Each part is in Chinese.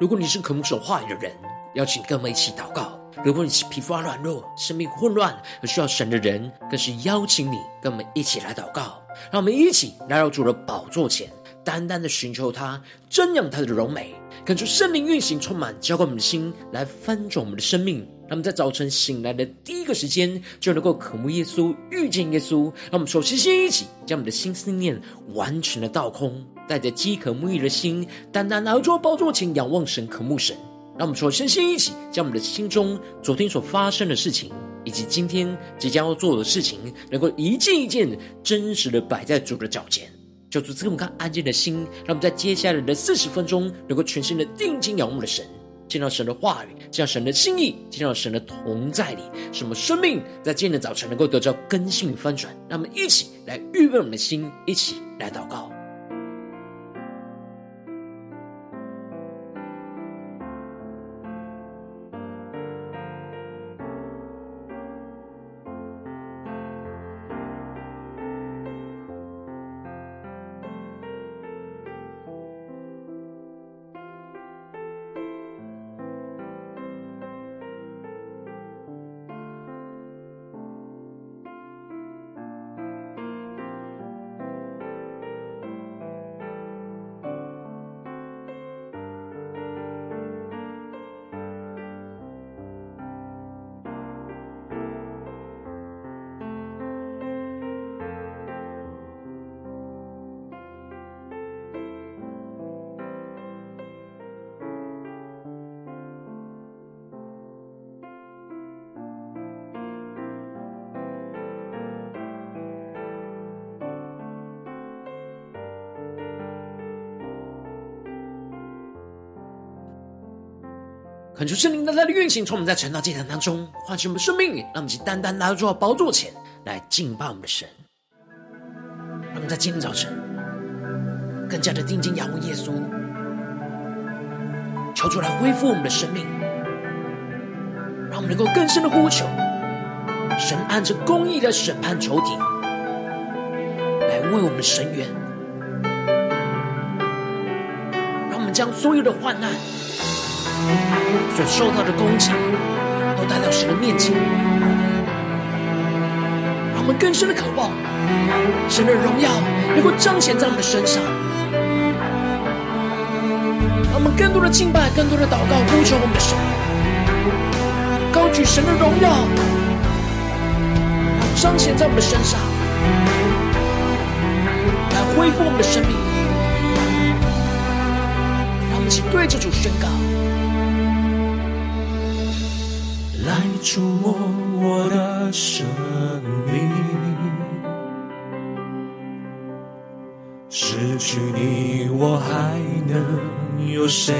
如果你是渴慕神话语的人，邀请跟我们一起祷告。如果你是疲乏软弱、生命混乱而需要神的人，更是邀请你跟我们一起来祷告。让我们一起来到主的宝座前，单单的寻求他，瞻仰他的荣美，感受圣灵运行，充满浇灌我们的心，来翻转我们的生命。让我们在早晨醒来的第一个时间，就能够渴慕耶稣、遇见耶稣。让我们首先先一起将我们的心思念完全的倒空，带着饥渴沐浴的心，单单来到宝座前仰望神、渴慕神。让我们首先先一起将我们的心中昨天所发生的事情，以及今天即将要做的事情，能够一件一件真实的摆在主的脚前，就主赐给我们看安静的心，让我们在接下来的四十分钟，能够全心的定睛仰望的神，见到神的话语，见到神的心意，见到神的同在里，什么生命在今天的早晨能够得到更新翻转。让我们一起来预备我们的心，一起来祷告。恳求圣灵在他的运行，从我们在晨祷祭坛当中唤醒我们生命，让我们去单单来到主的宝座前来敬拜我们的神。让我们在今天早晨更加的定睛仰望耶稣，求主来恢复我们的生命，让我们能够更深的呼求神按着公义的审判仇敌，来为我们伸冤，让我们将所有的患难。所受到的攻击，都带到神的面前，让我们更深的渴望神的荣耀能够彰显在我们的身上，让我们更多的敬拜，更多的祷告，呼求我们的神，高举神的荣耀，彰显在我们的身上，来恢复我们的生命，让我们一起对着主宣告。触摸我的生命，失去你我还能有谁？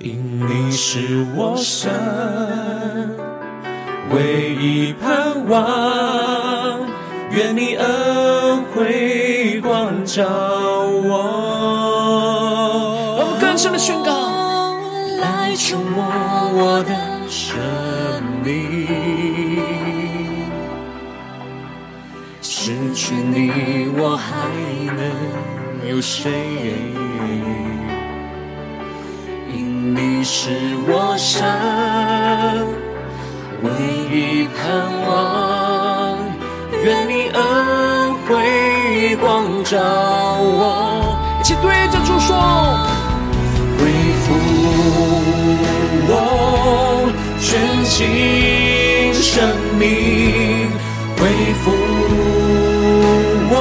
因你是我神唯一盼望，愿你恩惠光照我。我们更深的宣告。触摸我的生命，失去你我还能有谁？因你是我神唯一盼望，愿你恩惠光照我。一起对着主说。恢复我全新生命，恢复我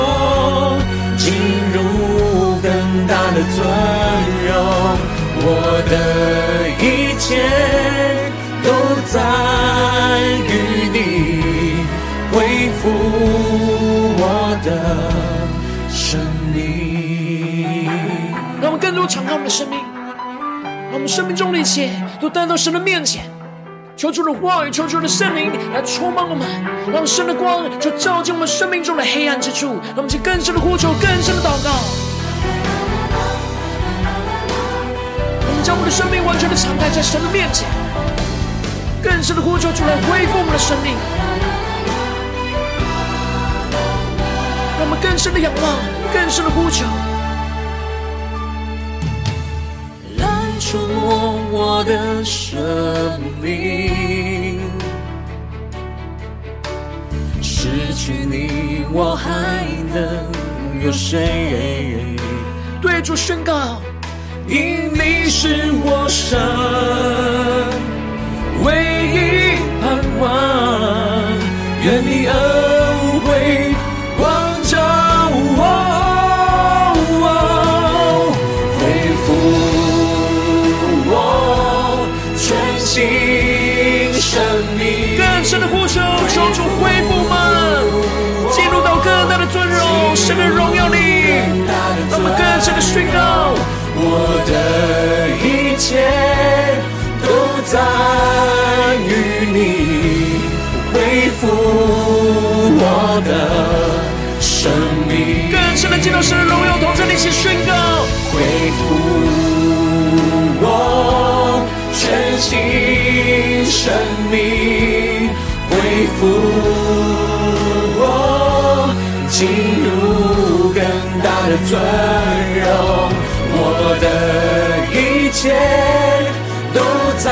进入更大的尊荣，我的一切都在于你，恢复我的生命。让我们更多敞开我们的生命。把我们生命中的一切都带到神的面前，求主的话语，求主的圣灵来充满我们，让神的光就照进我们生命中的黑暗之处。让我们去更深的呼求，更深的祷告。我们将我们的生命完全的敞开在神的面前，更深的呼求，主来恢复我们的生命。让我们更深的仰望，更深的呼求。触摸我的生命。失去你，我还能有谁？对主宣告，因你是我生唯一盼望，愿你恩一切都在于你，恢复我的生命。更深的进到神的荣耀同在里，一起宣告，恢复我全新生命，恢复我进入更大的尊切都在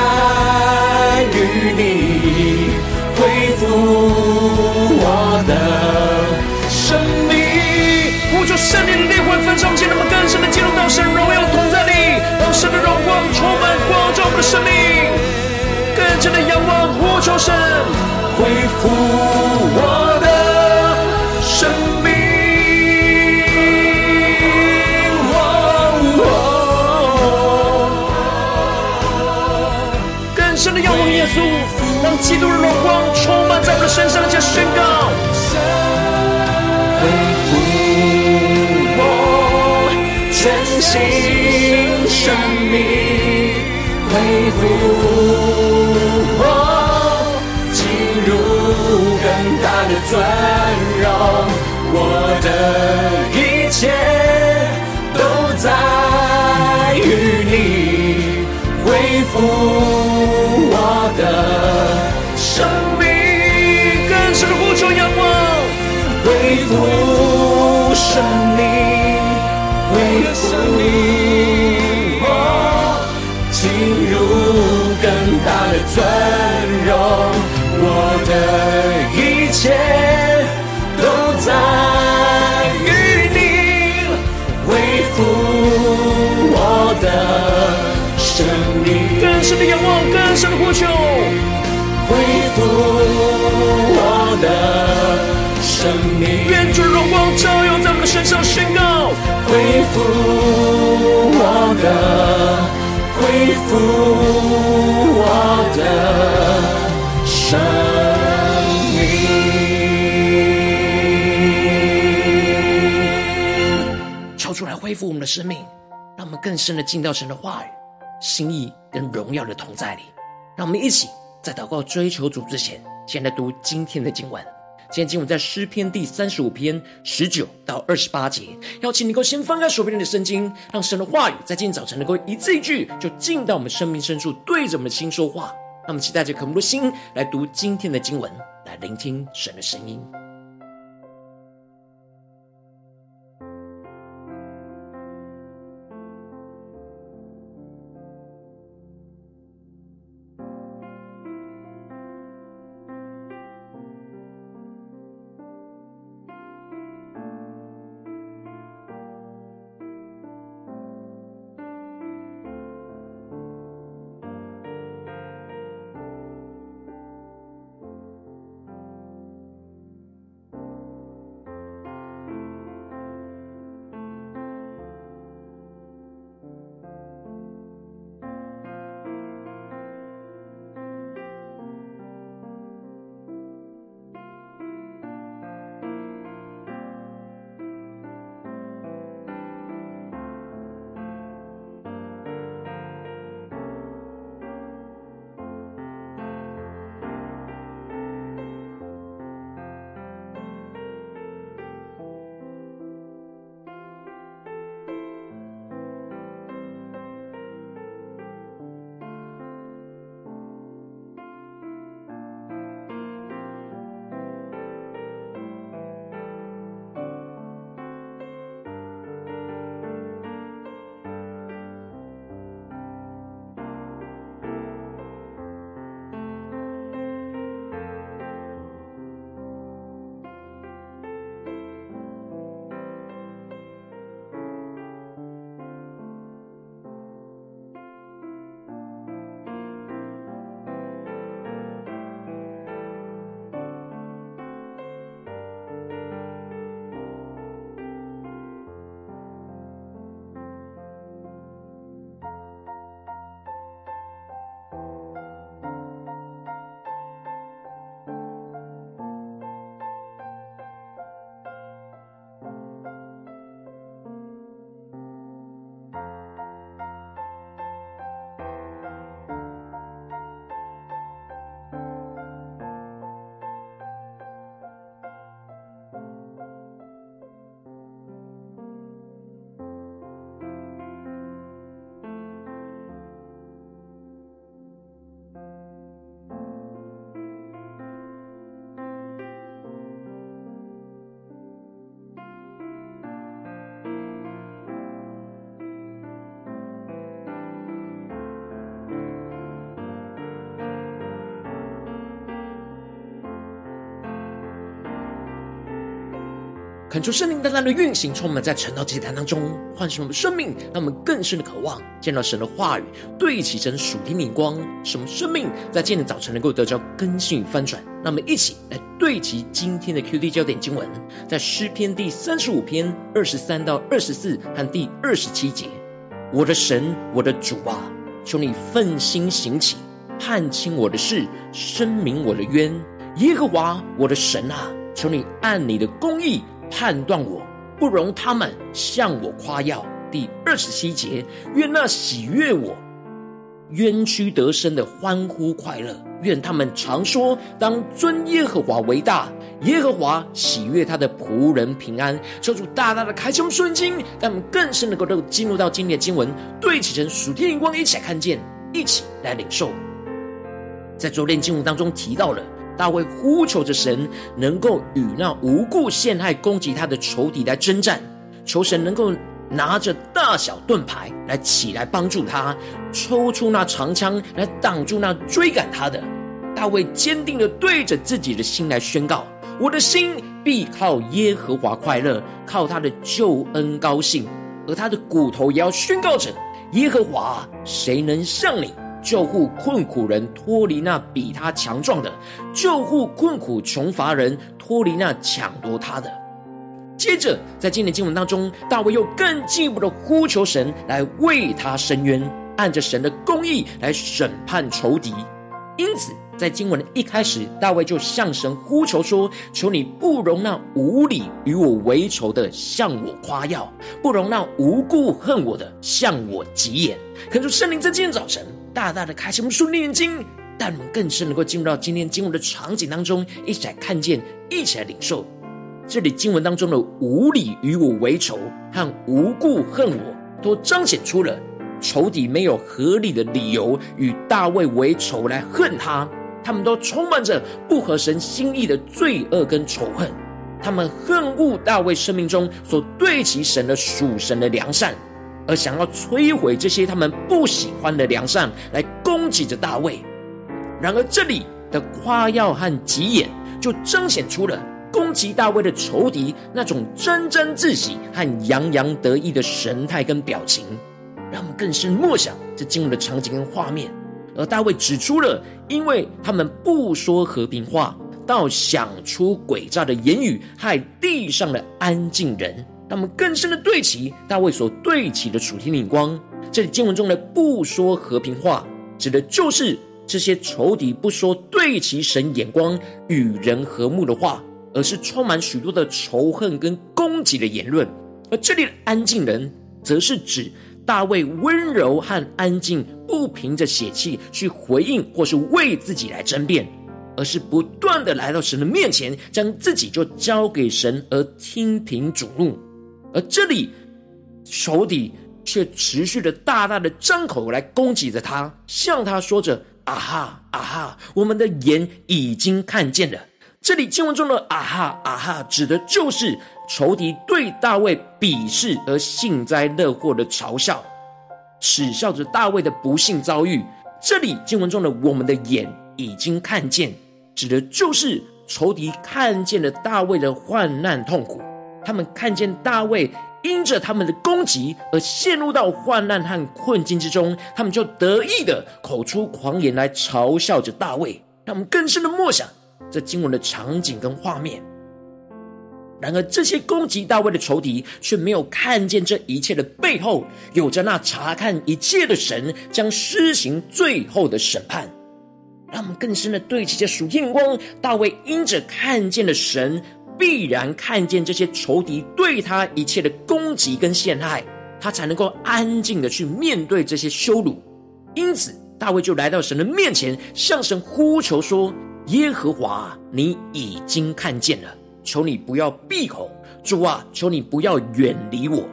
于你，恢复我的生命。呼求圣灵的烈火焚烧，让我们更深的进入到神荣耀的同在里，让神的荣光充满光照我们的生命，更深的仰望呼求神，恢复我神的仰望耶稣，让基督的荣光充满在我们的身上，加宣告。恢复我全新生命，恢复我进入更大的尊荣，我的一切都在于你，恢复。的生命，更深呼求仰望，恢复生命，恢复我进入更大的尊荣，我的一切都在更深的仰望，更深的呼求。恢复我的生命，愿主荣光照耀在我们的身上，宣告。恢复我的，恢复我的生命。求主来恢复我们的生命，让我们更深的进到神的话语、心意跟荣耀的同在里。让我们一起。在祷告追求主之前，先来读今天的经文。今天经文在诗篇第三十五篇十九到二十八节。邀请你能够先翻开手边的圣经，让神的话语在今天早晨能够一字一句就进到我们生命深处，对着我们的心说话。让我们期待着渴慕的心来读今天的经文，来聆听神的声音。恳求圣灵单单的运行，充满在晨祷祭坛当中，唤醒我们生命，让我们更深的渴望见到神的话语，对齐神属天灵光，使我们生命在今天早晨能够得到更新与翻转。让我们一起来对齐今天的 QD 焦点经文，在诗篇第三十五篇二十三到二十四和第二十七节：我的神，我的主啊，求你奋心行起，判清我的事，申明我的冤。耶和华，我的神啊，求你按你的公义。判断我，不容他们向我夸耀。第二十七节，愿那喜悦我冤屈得生的欢呼快乐，愿他们常说，当尊耶和华为大。耶和华喜悦他的仆人平安。求主大大的开胸顺经，让我们更深能够进入到今天的经文，对齐成属天灵光，一起来看见，一起来领受。在昨天经文当中提到了。大卫呼求着神，能够与那无故陷害攻击他的仇敌来征战，求神能够拿着大小盾牌来起来帮助他，抽出那长枪来挡住那追赶他的。大卫坚定地对着自己的心来宣告：我的心必靠耶和华快乐，靠他的救恩高兴，而他的骨头也要宣告着：耶和华，谁能像你？救护困苦人脱离那比他强壮的，救护困苦穷乏人脱离那抢夺他的。接着，在今天经文当中，大卫又更进一步的呼求神来为他伸冤，按着神的公义来审判仇敌。因此，在经文的一开始，大卫就向神呼求说：“求你不容那无理与我为仇的向我夸耀，不容那无故恨我的向我急眼。”恳求圣灵在今天早晨。大大的开启我们属灵眼睛，但我们更深能够进入到今天经文的场景当中，一起来看见，一起来领受。这里经文当中的无理与我为仇和无故恨我，都彰显出了仇敌没有合理的理由与大卫为仇来恨他，他们都充满着不合神心意的罪恶跟仇恨，他们恨恶大卫生命中所对其神的属神的良善。而想要摧毁这些他们不喜欢的良善，来攻击着大卫。然而，这里的夸耀和急眼，就彰显出了攻击大卫的仇敌那种沾沾自喜和洋洋得意的神态跟表情，让我们更深默想这进入的场景跟画面。而大卫指出了，因为他们不说和平话，倒想出诡诈的言语，害地上的安静人。让我们更深的对齐大卫所对齐的属天灵光。这里经文中的不说和平话，指的就是这些仇敌不说对齐神眼光与人和睦的话，而是充满许多的仇恨跟攻击的言论。而这里的安静人，则是指大卫温柔和安静，不凭着血气去回应或是为自己来争辩，而是不断的来到神的面前，将自己就交给神而听凭主怒。而这里，仇敌却持续的大大的张口来攻击着他，向他说着：“啊哈啊哈，我们的眼已经看见了。”这里经文中的“啊哈啊哈”指的就是仇敌对大卫鄙视而幸灾乐祸的嘲笑，耻笑着大卫的不幸遭遇。这里经文中的“我们的眼已经看见”，指的就是仇敌看见了大卫的患难痛苦。他们看见大卫因着他们的攻击而陷入到患难和困境之中，他们就得意的口出狂言来嘲笑着大卫，让我们更深的默想这经文的场景跟画面。然而，这些攻击大卫的仇敌却没有看见这一切的背后，有着那察看一切的神将施行最后的审判。让我们更深的对齐这属天光，大卫因着看见了神。必然看见这些仇敌对他一切的攻击跟陷害，他才能够安静的去面对这些羞辱。因此，大卫就来到神的面前，向神呼求说：“耶和华，你已经看见了，求你不要闭口，主啊，求你不要远离我。”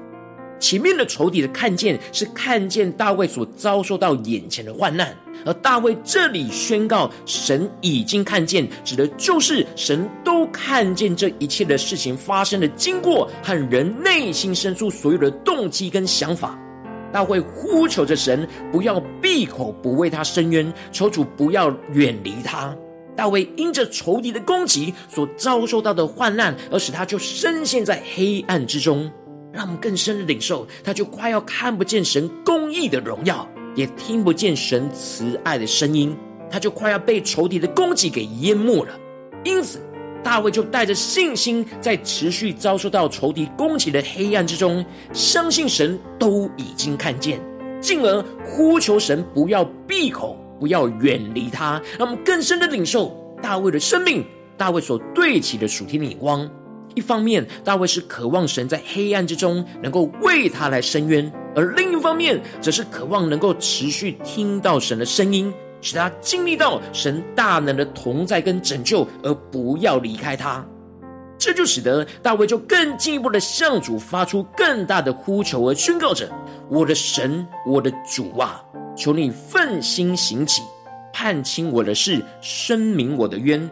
前面的仇敌的看见是看见大卫所遭受到眼前的患难，而大卫这里宣告神已经看见，指的就是神都看见这一切的事情发生的经过和人内心深处所有的动机跟想法。大卫呼求着神不要闭口，不为他伸冤，求主不要远离他。大卫因着仇敌的攻击所遭受到的患难，而使他就深陷在黑暗之中。让我们更深的领受，他就快要看不见神公义的荣耀，也听不见神慈爱的声音，他就快要被仇敌的攻击给淹没了。因此，大卫就带着信心，在持续遭受到仇敌攻击的黑暗之中，相信神都已经看见，进而呼求神不要闭口。不要远离他，让我们更深的领受大卫的生命。大卫所对齐的属天的眼光，一方面，大卫是渴望神在黑暗之中能够为他来伸冤；而另一方面，则是渴望能够持续听到神的声音，使他经历到神大能的同在跟拯救，而不要离开他。这就使得大卫就更进一步的向主发出更大的呼求，而宣告着：“我的神，我的主啊！”求你奋心行起，判清我的事，申明我的冤。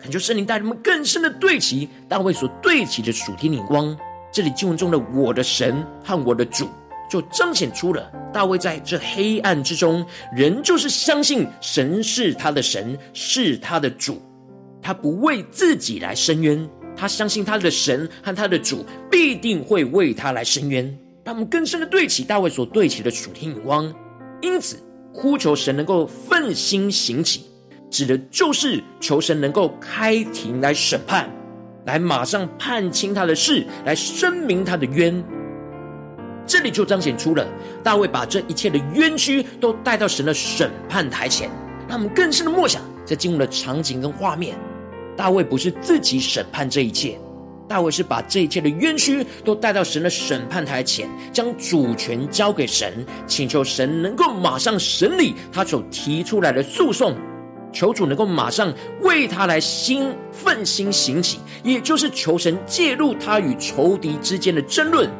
恳求圣灵带他们更深的对齐大卫所对齐的属天眼光。这里经文中的“我的神”和“我的主”，就彰显出了大卫在这黑暗之中，仍就是相信神是他的神，是他的主。他不为自己来申冤，他相信他的神和他的主必定会为他来申冤。他们更深的对齐大卫所对齐的属天眼光。因此，呼求神能够奋心兴起，指的就是求神能够开庭来审判，来马上判清他的事，来申明他的冤。这里就彰显出了大卫把这一切的冤屈都带到神的审判台前，让我们更深的默想，在进入了场景跟画面，大卫不是自己审判这一切。大卫是把这一切的冤屈都带到神的审判台前，将主权交给神，请求神能够马上审理他所提出来的诉讼，求主能够马上为他来兴奋心兴起，也就是求神介入他与仇敌之间的争论。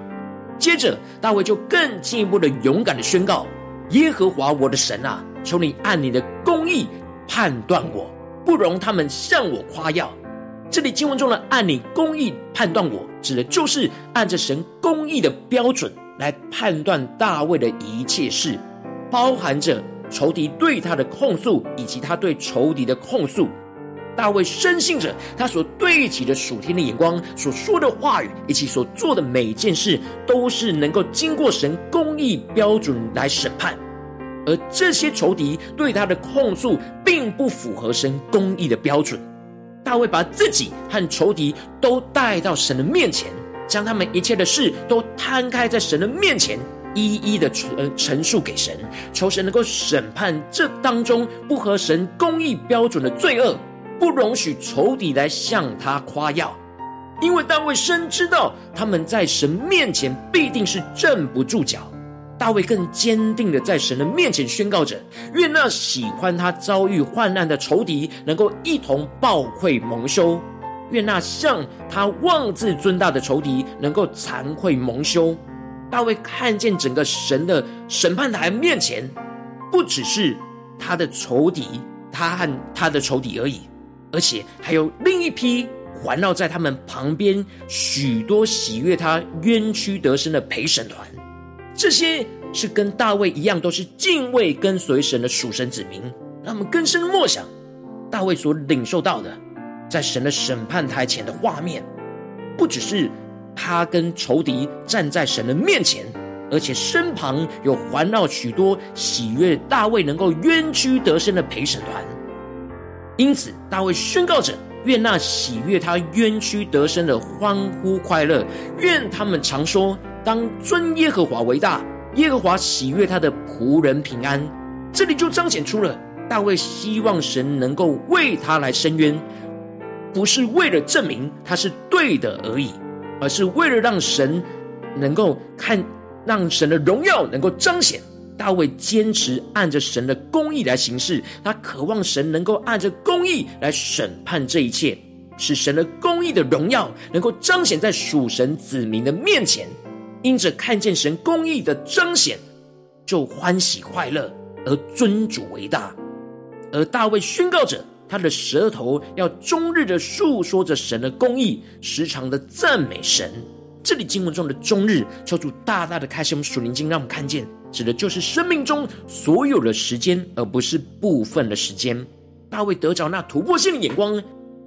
接着，大卫就更进一步的勇敢的宣告：耶和华我的神啊，求你按你的公义判断我，不容他们向我夸耀。这里经文中的“按你公义判断我”，指的就是按着神公义的标准来判断大卫的一切事，包含着仇敌对他的控诉，以及他对仇敌的控诉。大卫深信着他所对起的属天的眼光，所说的话语，以及所做的每件事，都是能够经过神公义标准来审判。而这些仇敌对他的控诉，并不符合神公义的标准。大卫把自己和仇敌都带到神的面前，将他们一切的事都摊开在神的面前，一一的陈陈述给神，求神能够审判这当中不合神公义标准的罪恶，不容许仇敌来向他夸耀，因为大卫深知道他们在神面前必定是站不住脚。大卫更坚定的在神的面前宣告着：愿那喜欢他遭遇患难的仇敌能够一同抱愧蒙羞；愿那向他妄自尊大的仇敌能够惭愧蒙羞。大卫看见整个神的审判台面前，不只是他的仇敌，他和他的仇敌而已，而且还有另一批环绕在他们旁边许多喜悦他冤屈得胜的陪审团。这些是跟大卫一样，都是敬畏跟随神的属神子民。让我们更深的默想大卫所领受到的，在神的审判台前的画面，不只是他跟仇敌站在神的面前，而且身旁有环绕许多喜悦大卫能够冤屈得胜的陪审团。因此，大卫宣告着：愿那喜悦他冤屈得胜的欢呼快乐，愿他们常说。当尊耶和华为大，耶和华喜悦他的仆人平安。这里就彰显出了大卫希望神能够为他来伸冤，不是为了证明他是对的而已，而是为了让神能够看，让神的荣耀能够彰显。大卫坚持按着神的公义来行事，他渴望神能够按着公义来审判这一切，使神的公义的荣耀能够彰显在属神子民的面前。因着看见神公义的彰显，就欢喜快乐，而尊主为大。而大卫宣告着，他的舌头要终日的述说着神的公义，时常的赞美神。这里经文中的终日，求主大大的开启我们属灵经，让我们看见，指的就是生命中所有的时间，而不是部分的时间。大卫得着那突破性的眼光，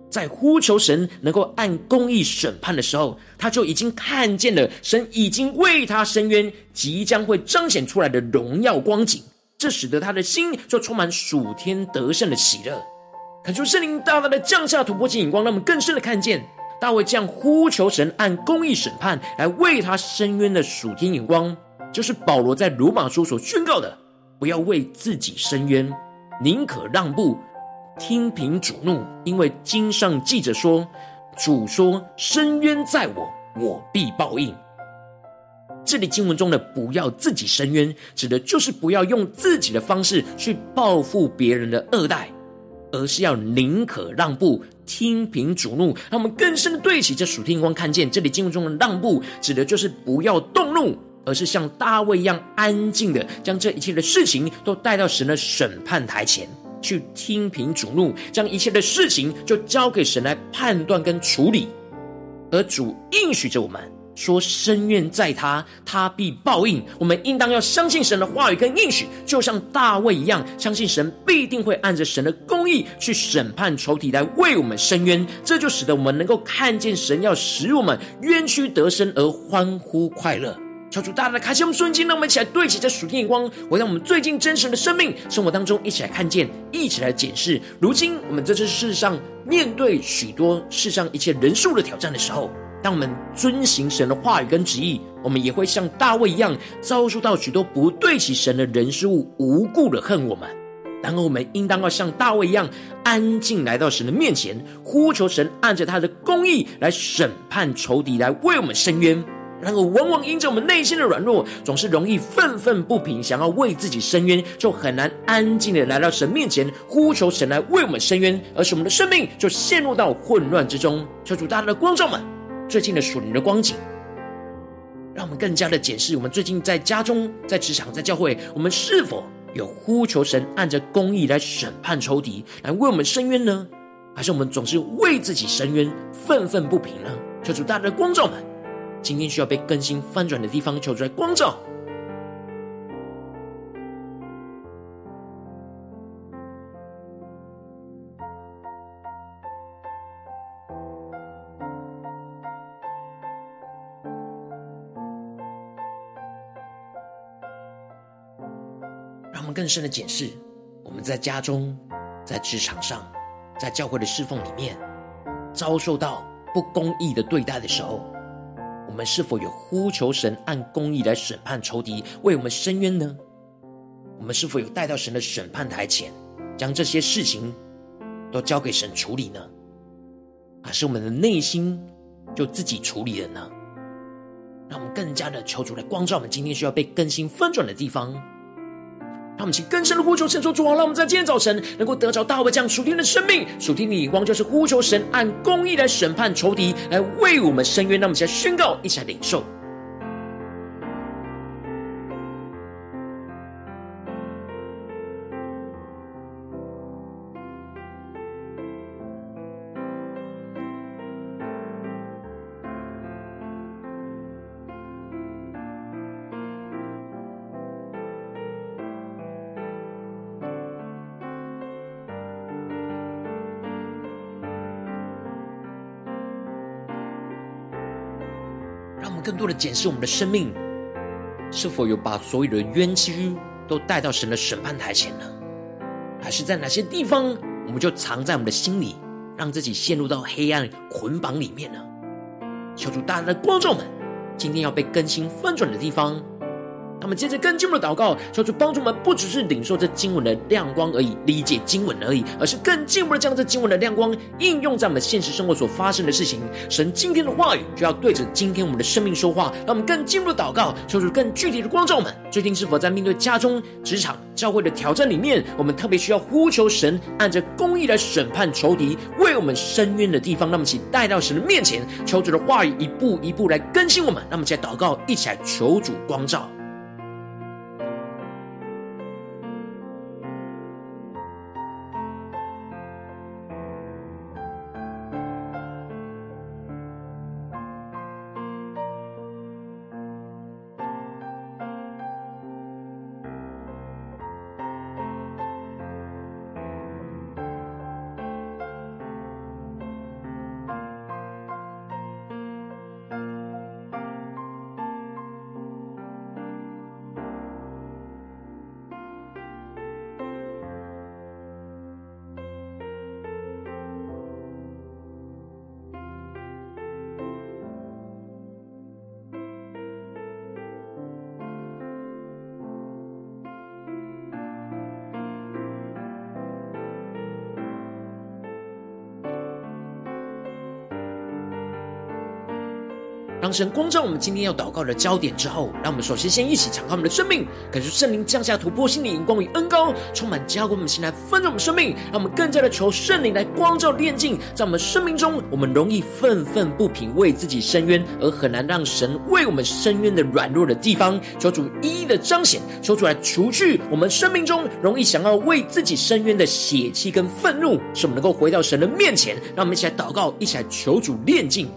在呼求神能够按公义审判的时候，他就已经看见了神已经为他伸冤，即将会彰显出来的荣耀光景。这使得他的心就充满属天得胜的喜乐。恳求圣灵大大的降下突破性眼光，让我们更深的看见大卫这样呼求神按公义审判来为他伸冤的属天眼光，就是保罗在罗马书所宣告的：不要为自己伸冤，宁可让步，听凭主怒，因为经上记着说，主说：伸冤在我，我必报应。这里经文中的“不要自己伸冤”，指的就是不要用自己的方式去报复别人的恶待，而是要宁可让步，听凭主怒。让我们更深的对齐这属天光，看见这里经文中的“让步”，指的就是不要动怒，而是像大卫一样安静的将这一切的事情都带到神的审判台前去听凭主怒，将一切的事情就交给神来判断跟处理，而主应许着我们。说深冤在他，他必报应。我们应当要相信神的话语跟应许，就像大卫一样，相信神必定会按着神的公义去审判仇敌，来为我们伸冤。这就使得我们能够看见神要使我们冤屈得生而欢呼快乐。求主大大的开心我们瞬间，让我们一起来对齐这属天眼光，回到我们最近真实的生命生活当中，一起来看见，一起来检视。如今我们在这世上面对许多世上一切人数的挑战的时候。当我们遵行神的话语跟旨意，我们也会像大卫一样，遭受到许多不对齐神的人事物无故的恨我们。然而，我们应当要像大卫一样，安静来到神的面前，呼求神按着他的公义来审判仇敌，来为我们伸冤。然而，往往因着我们内心的软弱，总是容易愤愤不平，想要为自己伸冤，就很难安静的来到神面前，呼求神来为我们伸冤，而使我们的生命就陷入到混乱之中。求主大大的光照们。最近的属灵的光景，让我们更加的检视我们最近在家中、在职场、在教会，我们是否有呼求神按着公义来审判仇敌，来为我们伸冤呢？还是我们总是为自己伸冤，愤愤不平呢？求主大大的光照们，今天需要被更新翻转的地方，求主来光照。更深的检视，我们在家中、在职场上、在教会的侍奉里面，遭受到不公义的对待的时候，我们是否有呼求神按公义来审判仇敌，为我们伸冤呢？我们是否有带到神的审判台前，将这些事情都交给神处理呢？还是我们的内心就自己处理了呢？让我们更加的求主来光照我们今天需要被更新翻转的地方。让我们请更深的呼求神说：“主啊，让我们在今天早晨能够得着大卫这样属天的生命，属天的眼光，就是呼求神按公义来审判仇敌，来为我们申冤。让我们先宣告，一起来领受。”为了检视我们的生命，是否有把所有的冤屈都带到神的审判台前呢？还是在哪些地方，我们就藏在我们的心里，让自己陷入到黑暗捆绑里面呢？求主大大的观众们，今天要被更新翻转的地方。他们接着更进一步的祷告，求主帮助我们，不只是领受这经文的亮光而已，理解经文而已，而是更进一步的将这经文的亮光应用在我们现实生活所发生的事情。神今天的话语就要对着今天我们的生命说话，让我们更进一步的祷告，求主更具体的光照我们。最近是否在面对家中、职场、教会的挑战里面，我们特别需要呼求神按着公义来审判仇敌，为我们伸冤的地方，那么请带到神的面前，求主的话语一步一步来更新我们。那么，在祷告，一起来求主光照。让神光照我们今天要祷告的焦点之后，让我们首先先一起敞开我们的生命，感受圣灵降下突破性的眼光与恩膏，充满浇灌我们心来丰盛我们生命，让我们更加的求圣灵来光照炼净，在我们生命中，我们容易愤愤不平，为自己伸冤，而很难让神为我们伸冤的软弱的地方，求主一一的彰显，求主来除去我们生命中容易想要为自己伸冤的血气跟愤怒，使我们能够回到神的面前，让我们一起来祷告，一起来求主炼净。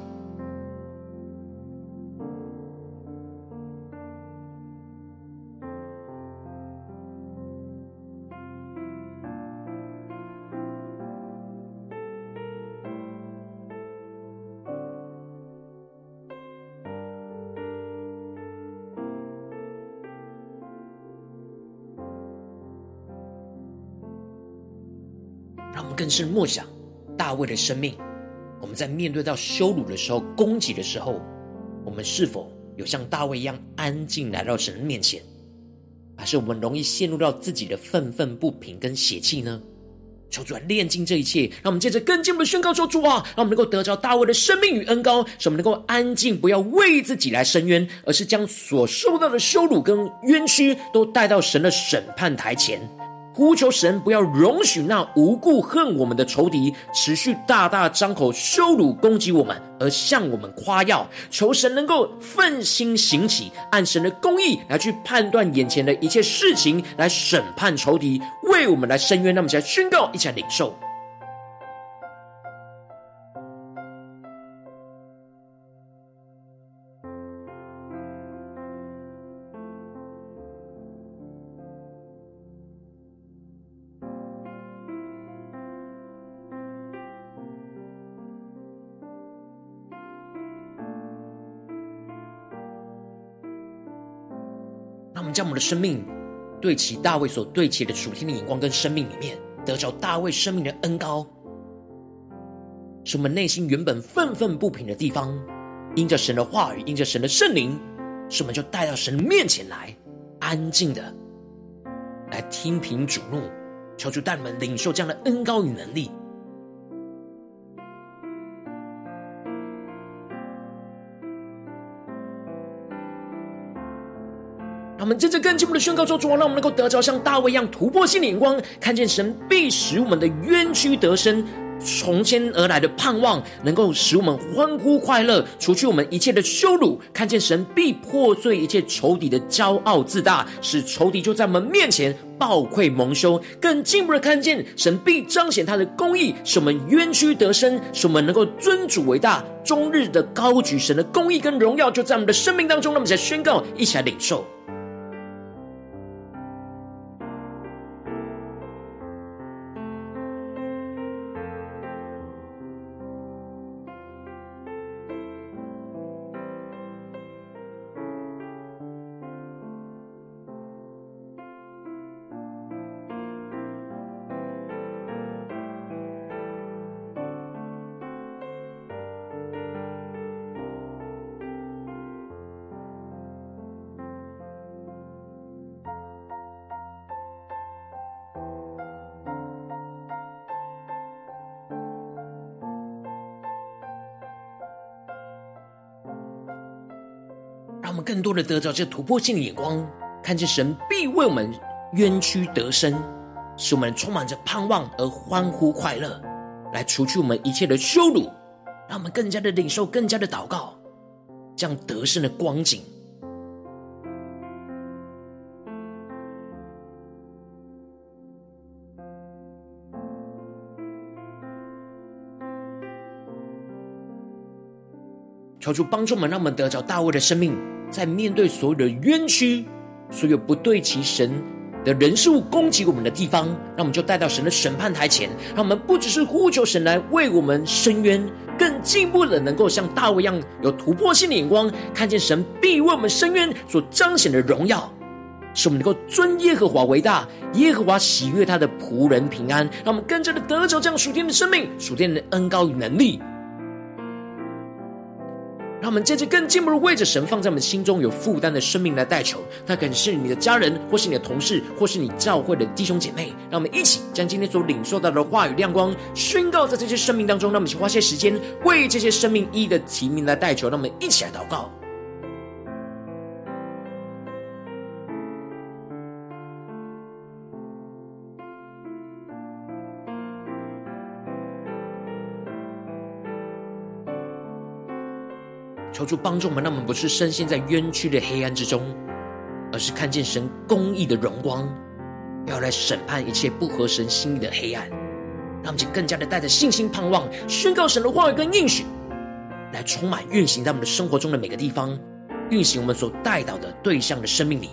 让我们更深默想大卫的生命。我们在面对到羞辱的时候、攻击的时候，我们是否有像大卫一样安静来到神的面前，还是我们容易陷入到自己的愤愤不平跟血气呢？求主来炼净这一切，让我们接着更进一步的宣告说：主啊，让我们能够得着大卫的生命与恩膏，使我们能够安静，不要为自己来伸冤，而是将所受到的羞辱跟冤屈都带到神的审判台前。呼求神不要容许那无故恨我们的仇敌持续大大张口羞辱攻击我们，而向我们夸耀。求神能够奋心行起，按神的公义来去判断眼前的一切事情，来审判仇敌，为我们来伸冤。那么，起来宣告，一起来领受。将我们的生命对齐大卫所对齐的属天的眼光跟生命里面，得着大卫生命的恩膏，使我们内心原本愤愤不平的地方，因着神的话语，因着神的圣灵，使我们就带到神面前来，安静的来听凭主怒，求主带我们领受这样的恩膏与能力。我们接着更进一步的宣告说：主啊，让我们能够得着像大卫一样突破性的眼光，看见神必使我们的冤屈得生，从天而来的盼望，能够使我们欢呼快乐，除去我们一切的羞辱；看见神必破碎一切仇敌的骄傲自大，使仇敌就在我们面前抱愧蒙羞。更进一步的看见神必彰显他的公义，使我们冤屈得生，使我们能够尊主为大，终日的高举神的公义跟荣耀，就在我们的生命当中。那么，在宣告，一起来领受。的得着这突破性的眼光，看见神必为我们冤屈得生，使我们充满着盼望而欢呼快乐，来除去我们一切的羞辱，让我们更加的领受，更加的祷告，这样得胜的光景。求主帮助我们，让我们得着大卫的生命。在面对所有的冤屈，所有不对其神的人事物攻击我们的地方，那我们就带到神的审判台前，让我们不只是呼求神来为我们伸冤，更进一步的能够像大卫一样有突破性的眼光，看见神必为我们伸冤所彰显的荣耀，使我们能够尊耶和华为大，耶和华喜悦他的仆人平安，让我们更加的得着这样属天的生命、属天的恩膏与能力。他们接着更进一步的为着神放在我们心中有负担的生命来代求。那可能是你的家人，或是你的同事，或是你教会的弟兄姐妹。让我们一起将今天所领受到的话语亮光宣告在这些生命当中。让我们去花些时间为这些生命一一的提名来代求。让我们一起来祷告。求主帮助我们，让我们不是深陷在冤屈的黑暗之中，而是看见神公义的荣光，要来审判一切不合神心意的黑暗。让我们更加的带着信心盼望，宣告神的话语跟应许，来充满运行在我们的生活中的每个地方，运行我们所带到的对象的生命里。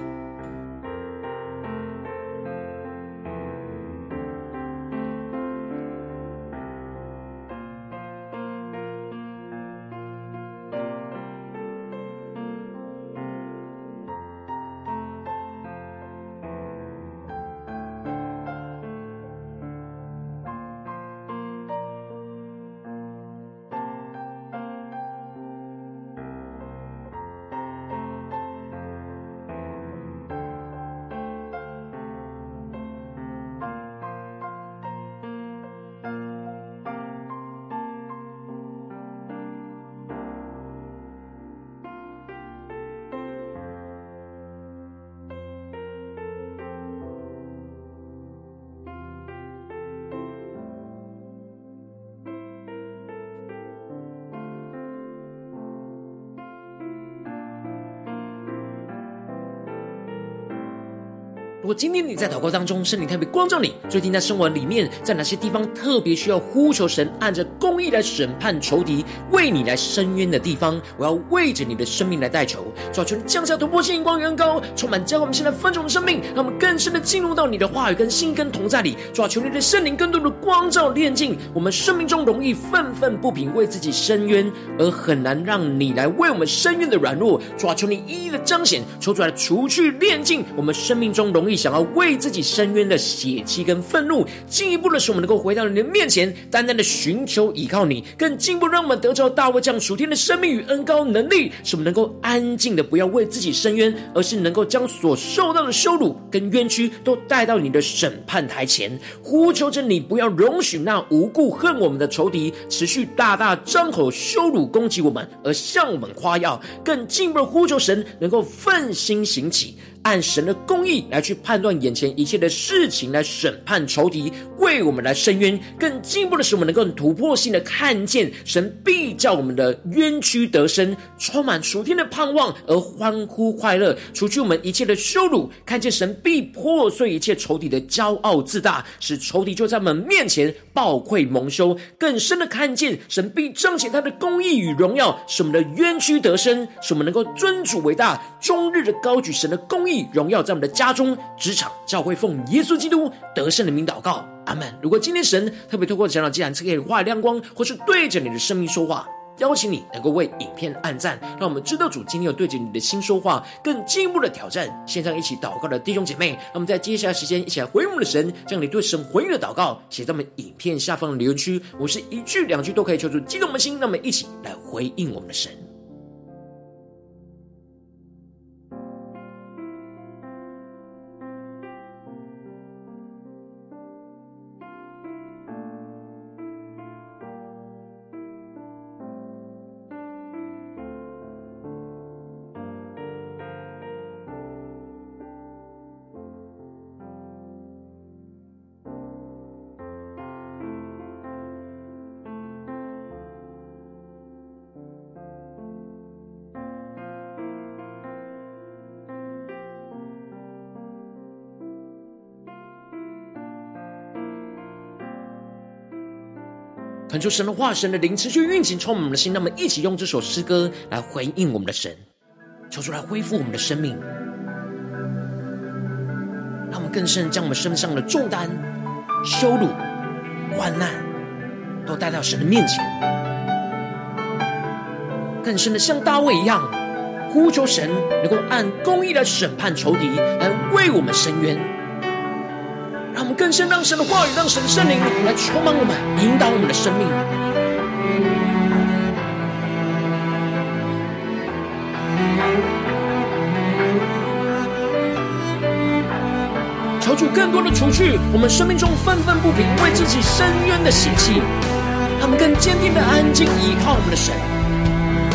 如果今天你在祷告当中，圣灵特别光照你，最近在生活里面，在哪些地方特别需要呼求神，按着公义来审判仇敌，为你来伸冤的地方，我要为着你的生命来代求，主啊，求你降下突破性、光、远高，充满将我们现在分盛的生命，让我们更深的进入到你的话语跟心跟同在里，主啊，求你的圣灵更多的光照炼净我们生命中容易愤愤不平、为自己伸冤而很难让你来为我们伸冤的软弱，主啊，求你一一的彰显，求主来除去炼净我们生命中容易。想要为为自己伸冤的血气跟愤怒，进一步的使我们能够回到你的面前，单单的寻求依靠你，更进一步让我们得着大卫这样属天的生命与恩膏能力，使我们能够安静的不要为自己伸冤，而是能够将所受到的羞辱跟冤屈都带到你的审判台前，呼求着你不要容许那无故恨我们的仇敌持续大大张口羞辱攻击我们，而向我们夸耀，更进一步的呼求神能够奋心行起。按神的公义来去判断眼前一切的事情，来审判仇敌，为我们来伸冤。更进一步的是，我们能够突破性的看见神必叫我们的冤屈得生，充满属天的盼望而欢呼快乐，除去我们一切的羞辱。看见神必破碎一切仇敌的骄傲自大，使仇敌就在我们面前暴愧蒙羞。更深的看见神必彰显他的公义与荣耀，使我们的冤屈得生，使我们能够尊主为大，终日的高举神的公义。荣耀在我们的家中、职场、教会，奉耶稣基督得胜的名祷告，阿门。如果今天神特别透过长老祭坛赐给你话亮光，或是对着你的生命说话，邀请你能够为影片按赞，让我们知道主今天有对着你的心说话，更进一步的挑战。线上一起祷告的弟兄姐妹，那么在接下来时间一起来回应我们的神，将你对神回应的祷告写在我们影片下方的留言区。我是一句两句都可以求助激动我们的心，那么一起来回应我们的神。求神的话，神的灵持续运行，充满我们的心。那么，一起用这首诗歌来回应我们的神，求主来恢复我们的生命，让我们更深将我们身上的重担、羞辱、患难，都带到神的面前，更深的像大卫一样，呼求神能够按公义来审判仇敌，来为我们伸冤。更深，让神的话语，让神的圣灵来充满我们，引导我们的生命。求主更多的除去我们生命中愤愤不平、为自己伸冤的邪气，他们更坚定的安静依靠我们的神，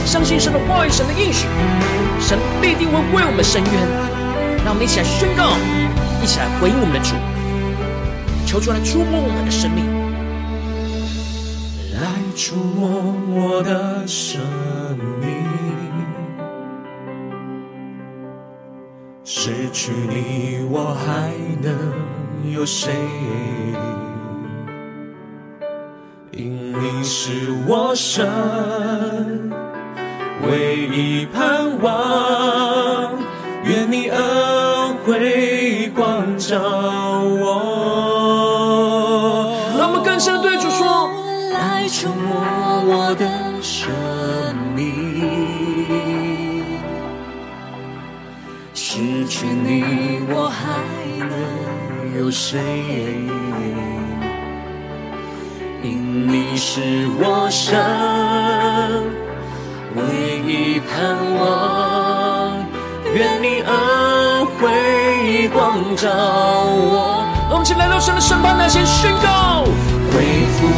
相信神的话语、神的应许，神必定会为我们伸冤。让我们一起来宣告，一起来回应我们的主。求主来触摸我们的生命，来触摸我的生命。失去你，我还能有谁？因你是我生唯一盼望，愿你恩惠有谁？因你是我生唯一盼望，愿你恩惠光照我。让我们一起来到神的审判台前宣告，恢复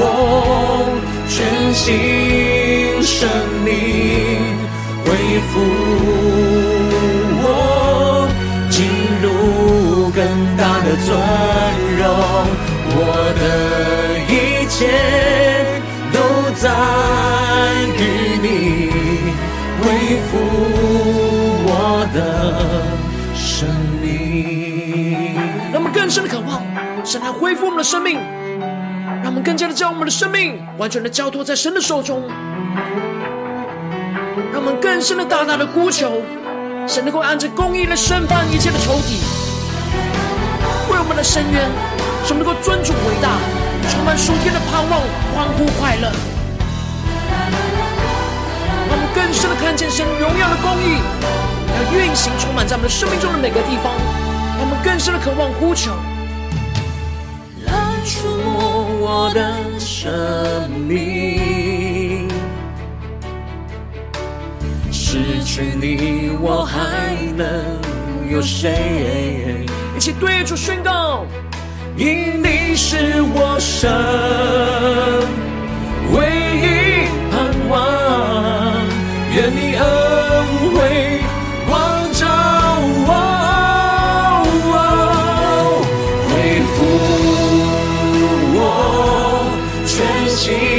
我全新生命。恢复的尊荣，我的一切都在于你，恢复我的生命。让我们更深的渴望，神来恢复我们的生命，让我们更加的将我们的生命完全的交托在神的手中。让我们更深的、大大的呼求，神能够按着公义来审判一切的仇敌，我们的伸冤，神能够尊主伟大，充满属天的盼望，欢呼快乐。让我们更深的看见神荣耀的公义，要运行充满在我们的生命中的每个地方。让我们更深的渴望呼求，来触摸我的生命。失去你，我还能有谁？一起对主宣告：因你是我生唯一盼望，愿你恩惠光照我，恢复我全心。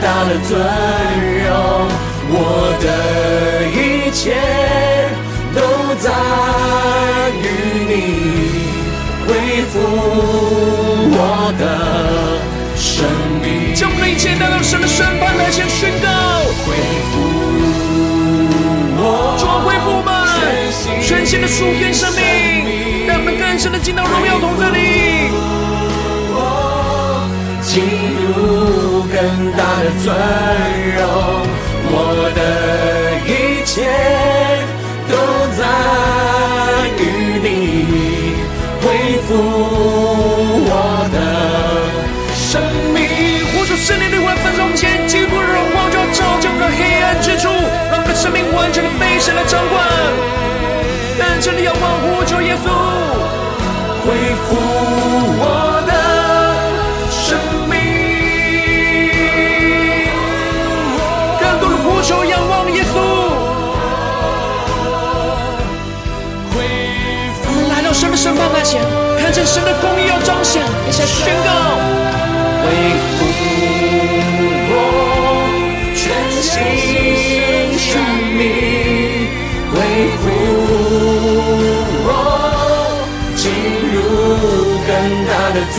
大的尊荣，我的一切都在于你，恢复我的生命。将我们的一切带到神的审判台前宣告，恢复我，主啊，恢复我们全新的属天生命，让我们更深的进到荣耀同在里。进入更大的尊荣，我的一切都在于你，恢复我的生命。呼求圣灵的万分中间，基督的荣光就要照进我们黑暗之处，让我们的生命完全的被神来掌管。更深的仰望，呼求耶稣，恢复神的审判台前，看见神的公义要彰显，一起宣告：恢复我全新生命，恢复我进入更大的尊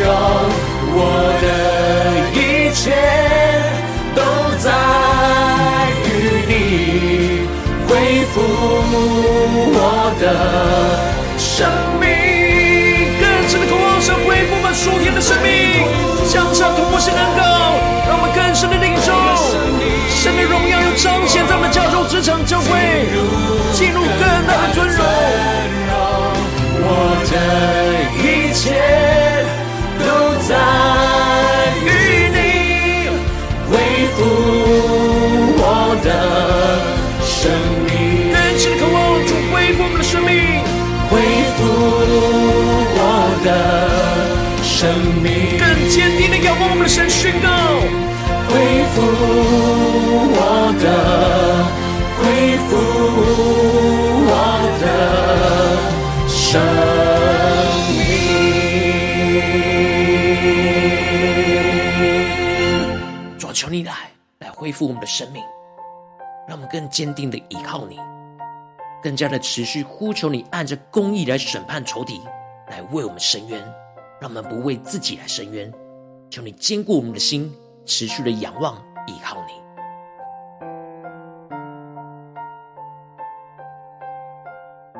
荣，我的一切。都在于你，恢复我的我恢复我们的生命，让我们更坚定的依靠你，更加的持续呼求你，按着公义来审判仇敌，来为我们伸冤。让我们不为自己来伸冤，求你坚固我们的心，持续的仰望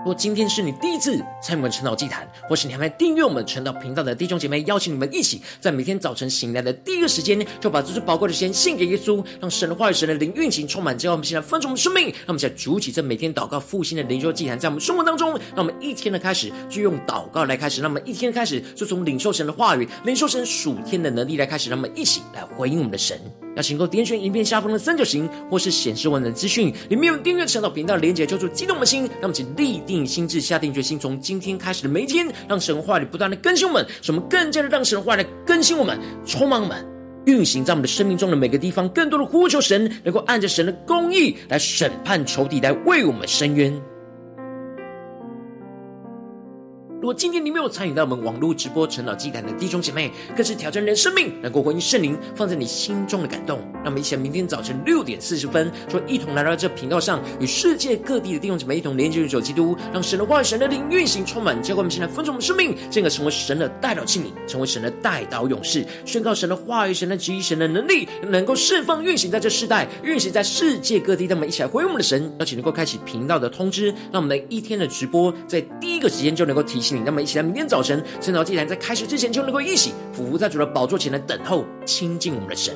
如果今天是你第一次参与我们晨祷祭坛，或是你还没订阅我们晨祷频道的弟兄姐妹，邀请你们一起在每天早晨醒来的第一个时间，就把这最宝贵的时间献给耶稣，让神的话语、神的灵运行充满，之后我们现在丰盛的生命。让我们在举起这每天祷告复兴的灵修祭坛，在我们生活当中，让我们一天的开始就用祷告来开始，让我们一天的开始就从领受神的话语、领受神属天的能力来开始，让我们一起来回应我们的神。要请够点选影片下方的三角形，或是显示文的资讯，里面有订阅晨祷频道连结，就做激动的心。让我们请立定心智，下定决心，从今天开始的每一天，让神话语不断的更新我们，使我们更加的让神话来更新我们，充满我们，运行在我们的生命中的每个地方，更多的呼求神，能够按着神的公义来审判仇敌，来为我们伸冤。如果今天你没有参与到我们网络直播晨祷祭坛的弟兄姐妹，更是挑战人生命，能够回应圣灵放在你心中的感动。让我们一起，明天早晨六点四十分，就一同来到这频道上，与世界各地的弟兄姐妹一同连接入主基督，让神的话语、神的灵运行充满，教会我们现在分盛我们生命，进而成为神的代祷器皿，成为神的代祷勇士，宣告神的话语、神的旨意、神的能力，能够释放运行在这世代，运行在世界各地。那么一起来回应我们的神，邀请能够开启频道的通知，让我们的一天的直播在第一个时间就能够提醒。那么，一起来，明天早晨晨祷祭坛在开始之前，就能够一起俯伏在主的宝座前来等候亲近我们的神。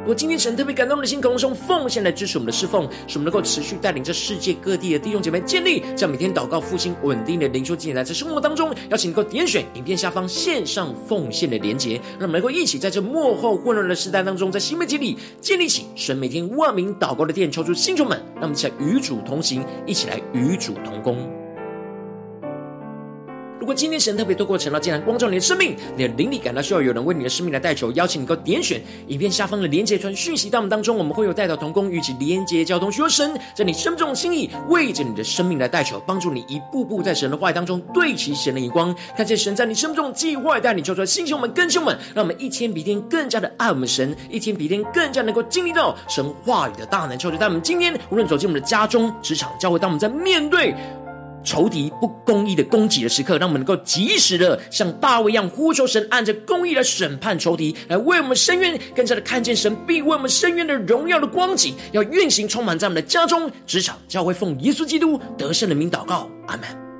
如果今天神特别感动的心，可能是用奉献来支持我们的侍奉，使我们能够持续带领着世界各地的弟兄姐妹建立这样每天祷告复兴稳定的灵修祭坛，在生活当中，邀请能够点选影片下方线上奉献的连结，让我们能够一起在这幕后混乱的时代当中，在新媒体里建立起神每天万名祷告的殿，抽出星球们，让我们一起来与主同行，一起来与主同工。如果今天神特别透过晨祷祭坛光照你的生命，你的灵力感到需要有人为你的生命来代求，邀请你够点选影片下方的连结传讯息到我们当中，我们会有代祷同工与其连结交通，需要神在你生命中心意，为着你的生命来代求，帮助你一步步在神的话语当中对齐神的眼光，看见神在你生命中的计划，带你求出来，弟兄们、更新们，让我们一天比一天更加的爱我们神，一天比一天更加能够经历到神话语的大能，求主在我们今天无论走进我们的家中、职场、教会，当我们在面对。仇敌不公义的攻击的时刻，让我们能够及时的像大卫一样呼求神，按着公义来审判仇敌，来为我们伸冤，更加的看见神必为我们伸冤的荣耀的光景，要运行充满在我们的家中、职场、教会，奉耶稣基督得胜的名祷告，阿门。